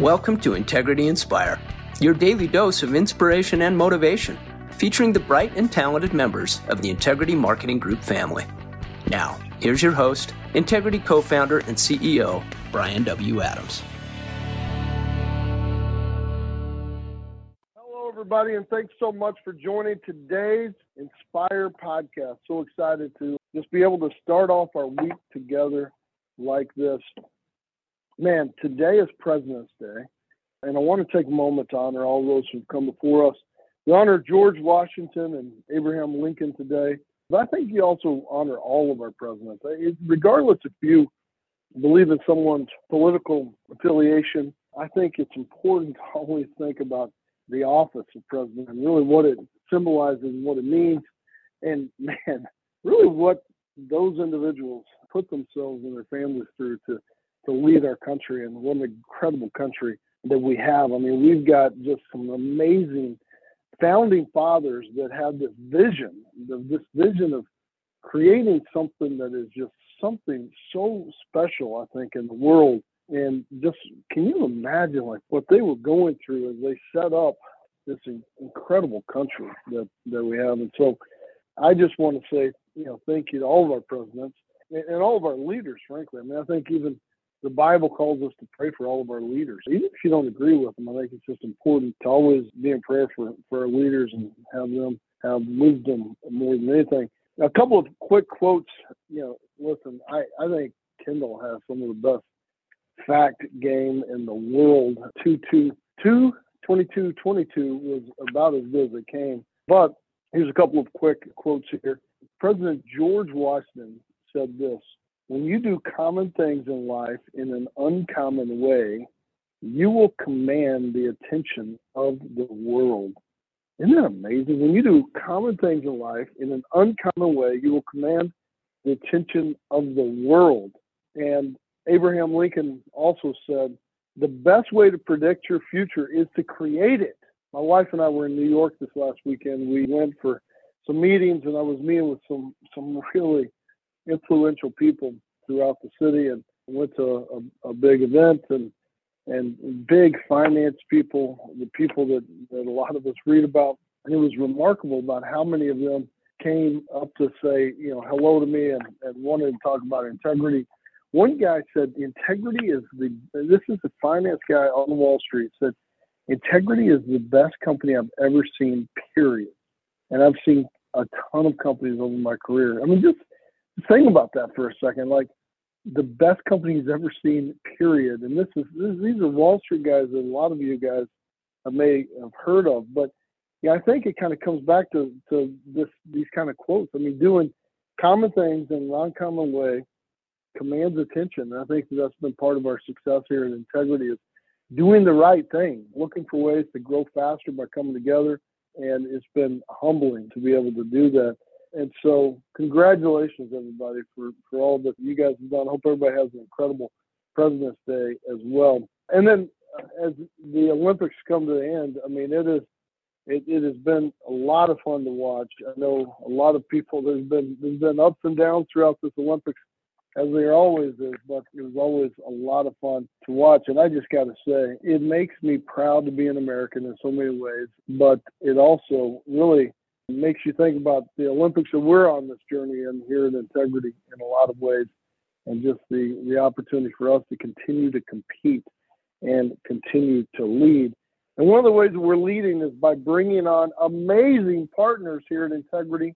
Welcome to Integrity Inspire, your daily dose of inspiration and motivation, featuring the bright and talented members of the Integrity Marketing Group family. Now, here's your host, Integrity co founder and CEO, Bryan W. Adams. Hello, everybody, and thanks so much for joining today's Inspire podcast. So excited to just be able to start off our week together like this man, today is President's Day, and I want to take a moment to honor all those who've come before us. We honor George Washington and Abraham Lincoln today, but I think you also honor all of our presidents. regardless if you believe in someone's political affiliation, I think it's important to always think about the office of president and really what it symbolizes and what it means. And man, really what those individuals put themselves and their families through to to lead our country and what an incredible country that we have. I mean, we've got just some amazing founding fathers that had this vision, this vision of creating something that is just something so special, I think, in the world. And just can you imagine like what they were going through as they set up this incredible country that, that we have? And so I just want to say, you know, thank you to all of our presidents and, and all of our leaders, frankly. I mean, I think even the Bible calls us to pray for all of our leaders. Even if you don't agree with them, I think it's just important to always be in prayer for, for our leaders and have them have wisdom more than anything. A couple of quick quotes. You know, listen, I, I think Kendall has some of the best fact game in the world. 2 2 2 22 22 was about as good as it came. But here's a couple of quick quotes here. President George Washington said this when you do common things in life in an uncommon way, you will command the attention of the world. Isn't that amazing? When you do common things in life in an uncommon way, you will command the attention of the world. And Abraham Lincoln also said, the best way to predict your future is to create it. My wife and I were in New York this last weekend. We went for some meetings and I was meeting with some some really influential people throughout the city and went to a, a big event and and big finance people, the people that, that a lot of us read about. And it was remarkable about how many of them came up to say, you know, hello to me and, and wanted to talk about integrity. One guy said, integrity is the, this is the finance guy on Wall Street said, integrity is the best company I've ever seen, period. And I've seen a ton of companies over my career. I mean, just think about that for a second. Like the best company he's ever seen, period. And this is this, these are Wall Street guys that a lot of you guys may have heard of. But yeah, I think it kind of comes back to to this these kind of quotes. I mean, doing common things in an uncommon way commands attention. And I think that that's been part of our success here in integrity is doing the right thing, looking for ways to grow faster by coming together. And it's been humbling to be able to do that. And so, congratulations, everybody, for, for all that you guys have done. I hope everybody has an incredible President's Day as well. And then, uh, as the Olympics come to the end, I mean, it is it, it has been a lot of fun to watch. I know a lot of people. There's been there's been ups and downs throughout this Olympics, as there always is. But it was always a lot of fun to watch. And I just got to say, it makes me proud to be an American in so many ways. But it also really it makes you think about the Olympics that we're on this journey and here in integrity in a lot of ways, and just the, the opportunity for us to continue to compete and continue to lead. And one of the ways we're leading is by bringing on amazing partners here at Integrity,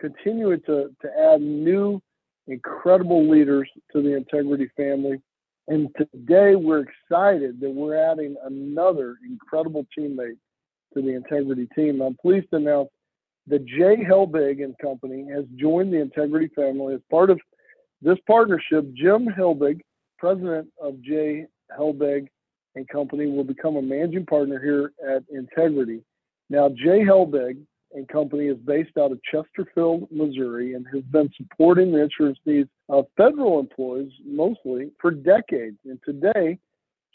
continuing to, to add new, incredible leaders to the Integrity family. And today we're excited that we're adding another incredible teammate to the Integrity team. I'm pleased to announce that J. Helbig and Company has joined the Integrity family as part of this partnership. Jim Helbig, president of J. Helbig and Company, will become a managing partner here at Integrity. Now, J. Helbig and Company is based out of Chesterfield, Missouri, and has been supporting the insurance needs of federal employees mostly for decades. And today,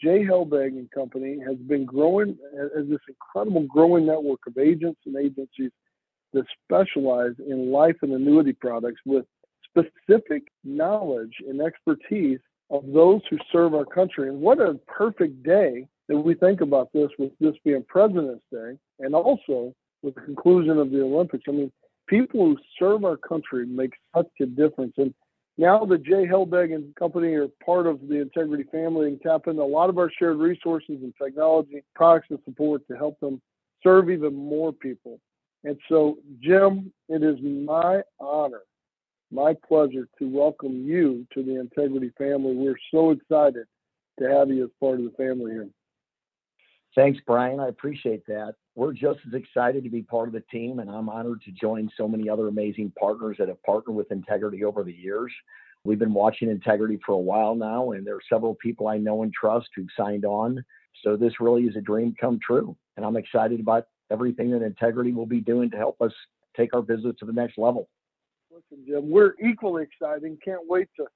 J. Helbig and Company has been growing as this incredible growing network of agents and agencies that specialize in life and annuity products with specific knowledge and expertise of those who serve our country. And what a perfect day that we think about this with this being President's Day and also with the conclusion of the Olympics. I mean, people who serve our country make such a difference. And now that J. Helbig and company are part of the Integrity family and tap into a lot of our shared resources and technology, products, and support to help them serve even more people. And so, Jim, it is my honor, my pleasure to welcome you to the Integrity family. We're so excited to have you as part of the family here. Thanks, Bryan. I appreciate that. We're just as excited to be part of the team, and I'm honored to join so many other amazing partners that have partnered with Integrity over the years. We've been watching Integrity for a while now, and there are several people I know and trust who've signed on. So this really is a dream come true, and I'm excited about everything that Integrity will be doing to help us take our business to the next level. Listen, Jim, we're equally excited. Can't wait to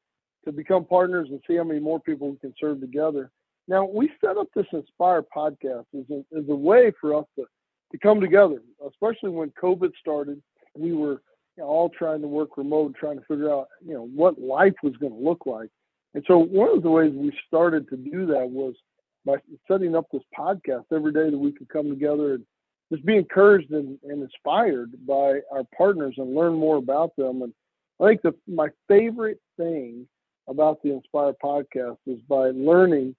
to become partners and see how many more people we can serve together. Now, we set up this Inspire podcast as a, as a way for us to, to come together, especially when COVID started. We were you know, all trying to work remote, trying to figure out, you know, what life was going to look like. And so one of the ways we started to do that was by setting up this podcast every day that we could come together and just be encouraged and, and inspired by our partners and learn more about them. And I think the, my favorite thing about the Inspire podcast is by learning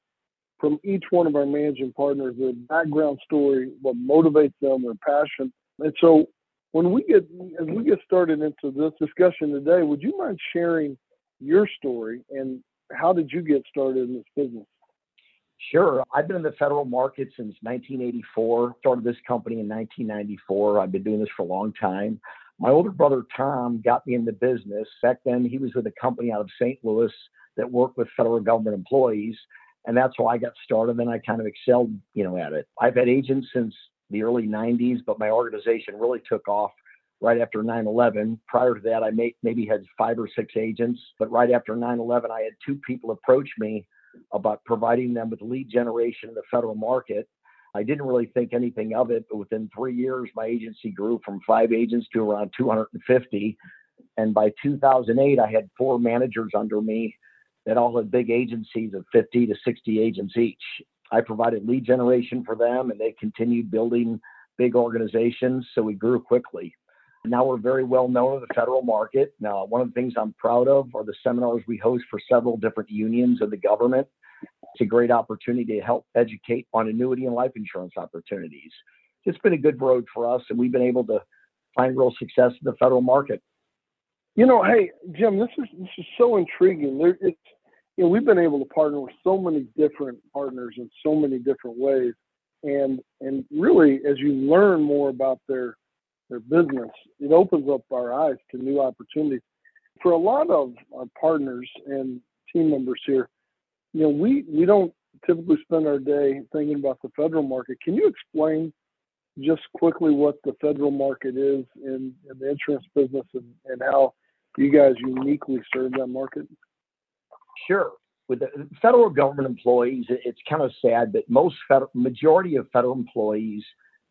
from each one of our managing partners, their background story, what motivates them, their passion. And so when we get as we get started into this discussion today, would you mind sharing your story and how did you get started in this business? Sure. I've been in the federal market since 1984. Started this company in 1994. I've been doing this for a long time. My older brother Tom got me in the business. Back then, he was with a company out of St. Louis that worked with federal government employees and that's how I got started. And I kind of excelled, you know, at it. I've had agents since the early 90s, but my organization really took off right after 9/11. Prior to that, I may, maybe had five or six agents, but right after 9/11, I had two people approach me about providing them with lead generation in the federal market. I didn't really think anything of it, but within three years, my agency grew from five agents to around 250. And by 2008, I had four managers under me that all had big agencies of 50 to 60 agents each. I provided lead generation for them and they continued building big organizations. So we grew quickly. Now we're very well known in the federal market. Now, one of the things I'm proud of are the seminars we host for several different unions of the government. It's a great opportunity to help educate on annuity and life insurance opportunities. It's been a good road for us, and we've been able to find real success in the federal market. You know, hey Jim, this is this is so intriguing. There, it's you know we've been able to partner with so many different partners in so many different ways, and and really as you learn more about their their business, it opens up our eyes to new opportunities. For a lot of our partners and team members here, you know we we don't typically spend our day thinking about the federal market. Can you explain just quickly what the federal market is in, in the insurance business and, and how you guys uniquely serve that market? Sure. With the federal government employees, it's kind of sad that most federal, majority of federal employees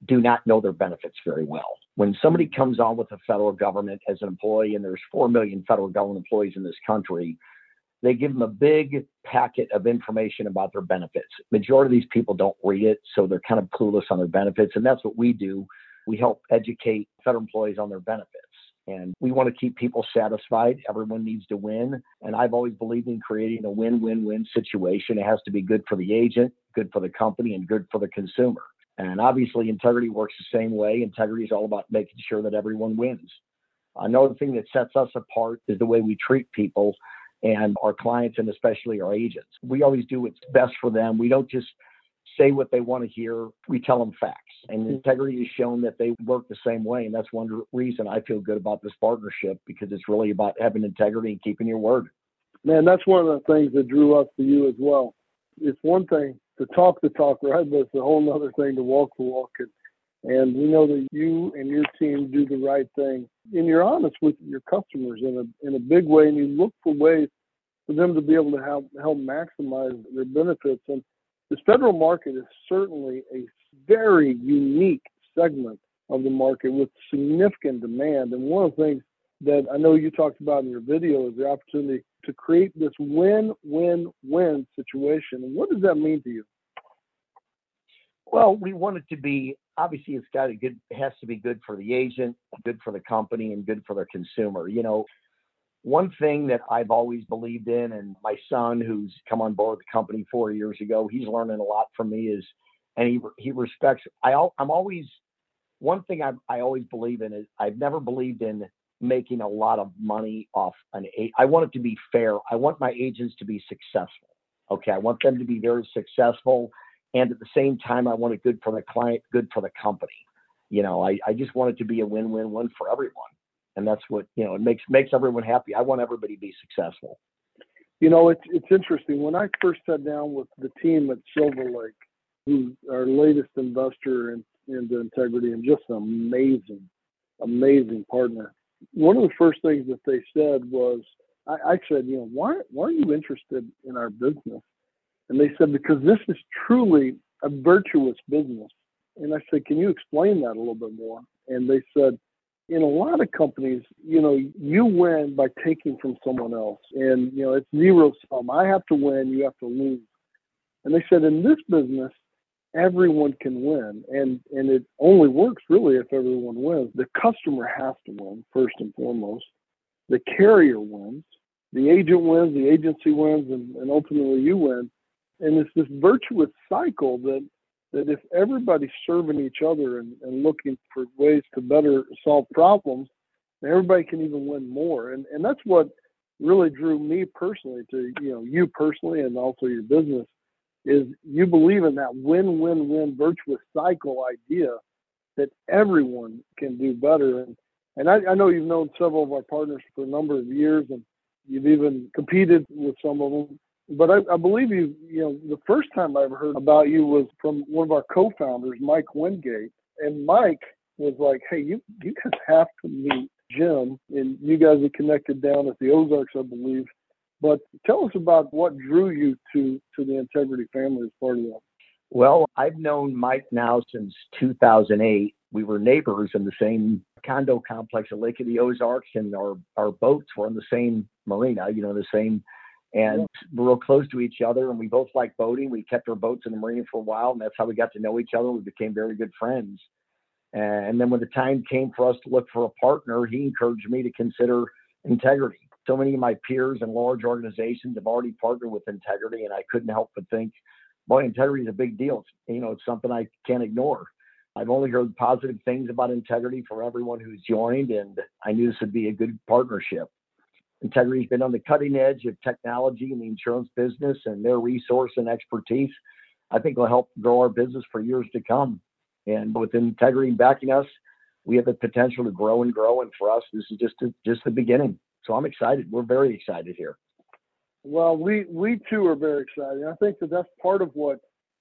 do not know their benefits very well. When somebody comes on with the federal government as an employee, and there's 4 million federal government employees in this country, they give them a big packet of information about their benefits. Majority of these people don't read it, so they're kind of clueless on their benefits. And that's what we do. We help educate federal employees on their benefits. And we want to keep people satisfied. Everyone needs to win. And I've always believed in creating a win win win situation. It has to be good for the agent, good for the company, and good for the consumer. And obviously, integrity works the same way. Integrity is all about making sure that everyone wins. Another thing that sets us apart is the way we treat people and our clients, and especially our agents. We always do what's best for them. We don't just say what they want to hear. We tell them facts. And mm-hmm. integrity has shown that they work the same way. And that's one reason I feel good about this partnership because it's really about having integrity and keeping your word. Man, that's one of the things that drew us to you as well. It's one thing to talk the talk, right? But it's a whole other thing to walk the walk. And, and we know that you and your team do the right thing. And you're honest with your customers in a, in a big way. And you look for ways for them to be able to help, help maximize their benefits. And this federal market is certainly a very unique segment of the market with significant demand. And one of the things that I know you talked about in your video is the opportunity to create this win-win-win situation. And what does that mean to you? Well, we want it to be obviously it's got a good has to be good for the agent, good for the company, and good for the consumer. You know, one thing that I've always believed in, and my son, who's come on board the company four years ago, he's learning a lot from me. Is and he he respects. I I'm always one thing I I always believe in is I've never believed in making a lot of money off an i want it to be fair. I want my agents to be successful. Okay, I want them to be very successful, and at the same time, I want it good for the client, good for the company. You know, I I just want it to be a win-win-win for everyone and that's what you know it makes makes everyone happy. I want everybody to be successful. You know, it's it's interesting. When I first sat down with the team at Silver Lake, who's our latest investor in, into integrity and just an amazing, amazing partner. One of the first things that they said was, I, I said, you know, why why are you interested in our business? And they said because this is truly a virtuous business. And I said, can you explain that a little bit more? And they said, in a lot of companies, you know, you win by taking from someone else. And, you know, it's zero sum. I have to win, you have to lose. And they said in this business, everyone can win. And and it only works really if everyone wins. The customer has to win first and foremost. The carrier wins. The agent wins, the agency wins, and, and ultimately you win. And it's this virtuous cycle that that if everybody's serving each other and, and looking for ways to better solve problems, everybody can even win more. And and that's what really drew me personally to you know you personally and also your business is you believe in that win-win-win virtuous cycle idea that everyone can do better. And and I, I know you've known several of our partners for a number of years and you've even competed with some of them but I, I, believe you, you know, the first time I ever heard about you was from one of our co-founders, Mike Wingate. And Mike was like, hey, you, you guys have to meet Jim. And you guys are connected down at the Ozarks, I believe. But tell us about what drew you to, to the Integrity family as part of that. Well, I've known Mike now since 2008. We were neighbors in the same condo complex at Lake of the Ozarks, and our, our boats were in the same marina, you know, the same and yeah. we're real close to each other and we both like boating we kept our boats in the marina for a while and that's how we got to know each other we became very good friends and then when the time came for us to look for a partner he encouraged me to consider integrity so many of my peers and large organizations have already partnered with integrity and i couldn't help but think boy integrity is a big deal it's, you know it's something i can't ignore I've only heard positive things about integrity for everyone who's joined, and I knew this would be a good partnership. Integrity's been on the cutting edge of technology in the insurance business, and their resource and expertise, I think, will help grow our business for years to come. And with Integrity backing us, we have the potential to grow and grow. And for us, this is just a, just the beginning. So I'm excited. We're very excited here. Well, we we too are very excited. I think that that's part of what,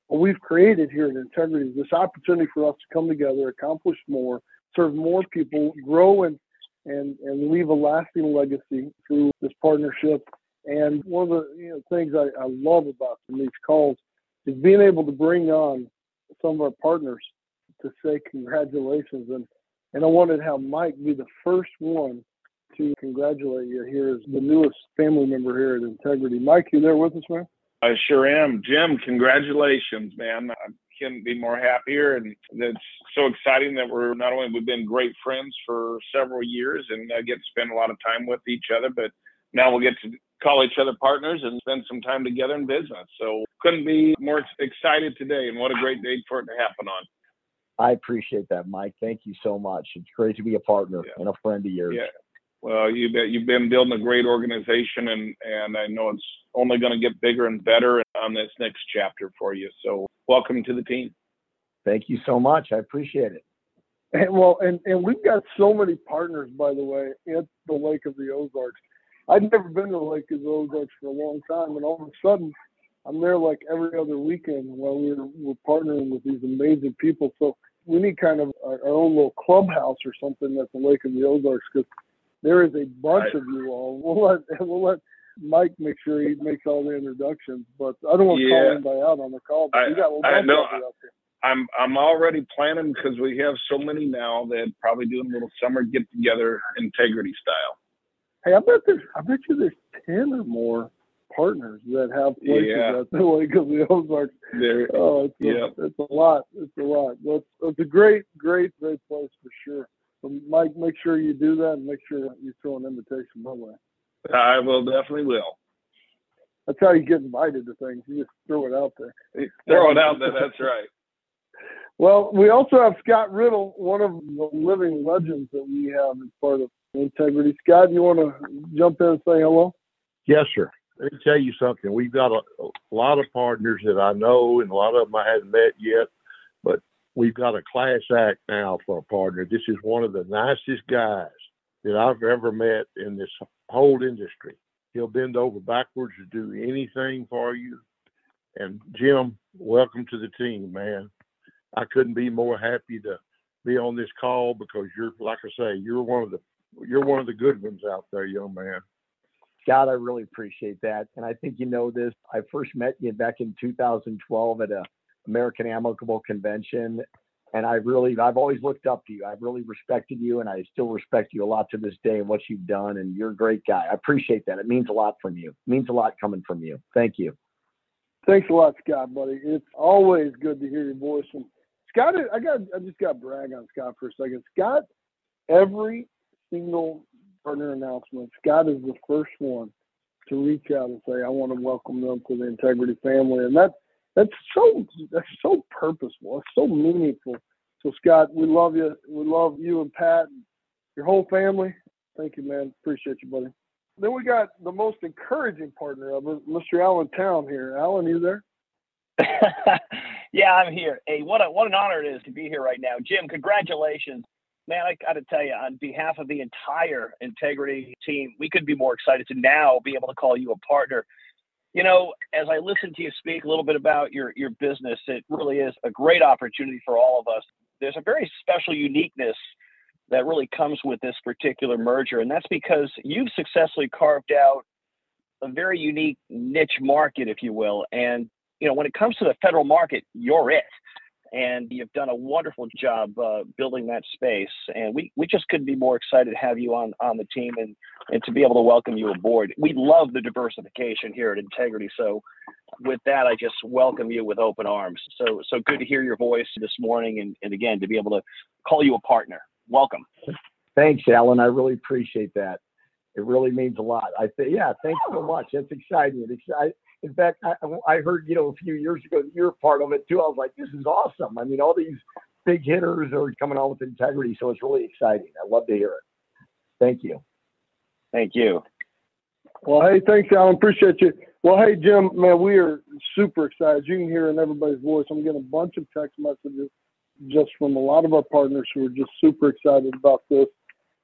we've created here at Integrity is this opportunity for us to come together, accomplish more, serve more people, grow and and, and leave a lasting legacy through this partnership. And one of the you know, things I, I love about these calls is being able to bring on some of our partners to say congratulations. And, and I wanted to have Mike be the first one to congratulate you Here is the newest family member here at Integrity. Mike, you there with us, man? I sure am. Jim, congratulations, man. I'm couldn't be more happier. And it's so exciting that we're not only we've been great friends for several years and I get to spend a lot of time with each other, but now we'll get to call each other partners and spend some time together in business. So couldn't be more excited today. And what a great day for it to happen on. I appreciate that, Mike. Thank you so much. It's great to be a partner yeah. and a friend of yours. Yeah. Well, you you've been building a great organization, and and I know it's only going to get bigger and better on this next chapter for you. So, welcome to the team. Thank you so much. I appreciate it. And well, and and we've got so many partners, by the way, at the Lake of the Ozarks. I'd never been to the Lake of the Ozarks for a long time, and all of a sudden, I'm there like every other weekend while we're we're partnering with these amazing people. So we need kind of our, our own little clubhouse or something at the Lake of the Ozarks because there is a bunch of you all. We'll let we'll let Mike make sure he makes all the introductions, but I don't want to yeah. call anybody out on the call. But I, you got a I know. I'm I'm already planning because we have so many now that probably doing a little summer get together integrity style. Hey, I bet there's I bet you there's ten or more partners that have places yeah. at the Lake of the Ozarks. There, oh, it's a, yeah. it's a lot. It's a lot. It's, it's a great, great, great place for sure. So Mike, make sure you do that and make sure you throw an invitation my way. I will definitely will. That's how you get invited to things. You just throw it out there. Throw it out there. That's right. Well, we also have Scott Riddle, one of the living legends that we have as part of Integrity. Scott, you want to jump in and say hello? Yes, sir. Let me tell you something. We've got a, a lot of partners that I know, and a lot of them I haven't met yet, but we've got a class act now for a partner. This is one of the nicest guys that I've ever met in this whole industry. He'll bend over backwards to do anything for you. And Jim, welcome to the team, man. I couldn't be more happy to be on this call because you're, like I say, you're one of the you're one of the good ones out there, young man. Scott, I really appreciate that. And I think you know this. I first met you back in 2012 at a American Amicable Convention. And I really, I've always looked up to you. I've really respected you, and I still respect you a lot to this day and what you've done. And you're a great guy. I appreciate that. It means a lot from you. It means a lot coming from you. Thank you. Thanks a lot, Scott, buddy. It's always good to hear your voice. And Scott, I got, I just got to brag on Scott for a second. Scott, every single partner announcement, Scott is the first one to reach out and say, "I want to welcome them to the Integrity family," and that that's so that's so purposeful. It's so meaningful. So Scott, we love you. We love you and Pat, and your whole family. Thank you, man. Appreciate you, buddy. Then we got the most encouraging partner of it, Mr. Alan Town here. Alan, you there? yeah, I'm here. Hey, what a what an honor it is to be here right now, Jim. Congratulations man, I got to tell you, on behalf of the entire integrity team, we could be more excited to now be able to call you a partner. You know, as I listen to you speak a little bit about your your business, it really is a great opportunity for all of us. There's a very special uniqueness that really comes with this particular merger, and that's because you've successfully carved out a very unique niche market, if you will. And you know, when it comes to the federal market, you're it and you've done a wonderful job uh, building that space. And we, we just couldn't be more excited to have you on, on the team and, and to be able to welcome you aboard. We love the diversification here at Integrity. So with that, I just welcome you with open arms. So, so good to hear your voice this morning. And, and again, to be able to call you a partner. Welcome. Thanks, Alan. I really appreciate that. It really means a lot. I think, yeah, thanks so much. That's exciting. It's exciting in fact, I, I heard, you know, a few years ago that you're part of it too. I was like, this is awesome. I mean, all these big hitters are coming on with integrity. So it's really exciting. I love to hear it. Thank you. Thank you. Well, hey, thanks, Alan. Appreciate you. Well, hey, Jim, man, we are super excited. You can hear in everybody's voice. I'm getting a bunch of text messages just from a lot of our partners who are just super excited about this.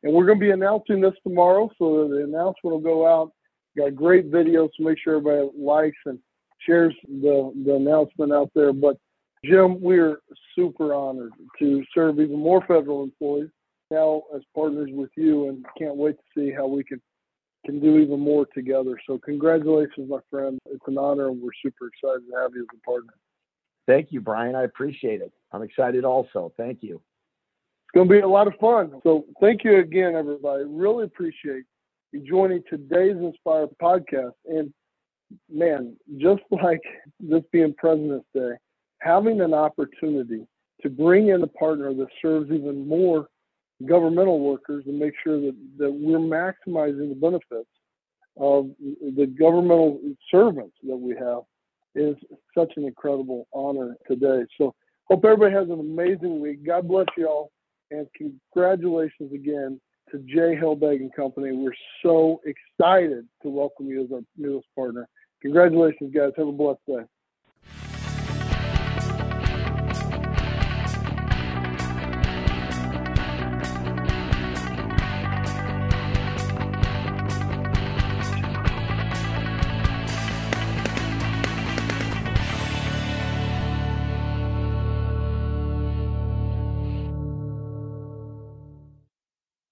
And we're going to be announcing this tomorrow. So the announcement will go out Got great videos, so make sure everybody likes and shares the, the announcement out there. But Jim, we're super honored to serve even more federal employees now as partners with you and can't wait to see how we can can do even more together. So congratulations, my friend. It's an honor and we're super excited to have you as a partner. Thank you, Bryan. I appreciate it. I'm excited also. Thank you. It's going to be a lot of fun. So thank you again, everybody. Really appreciate joining today's Inspire podcast. And man, just like this being President's Day, having an opportunity to bring in a partner that serves even more governmental workers and make sure that, that we're maximizing the benefits of the governmental servants that we have is such an incredible honor today. So hope everybody has an amazing week. God bless you all and congratulations again to J. Helbig and Company. We're so excited to welcome you as our newest partner. Congratulations, guys. Have a blessed day.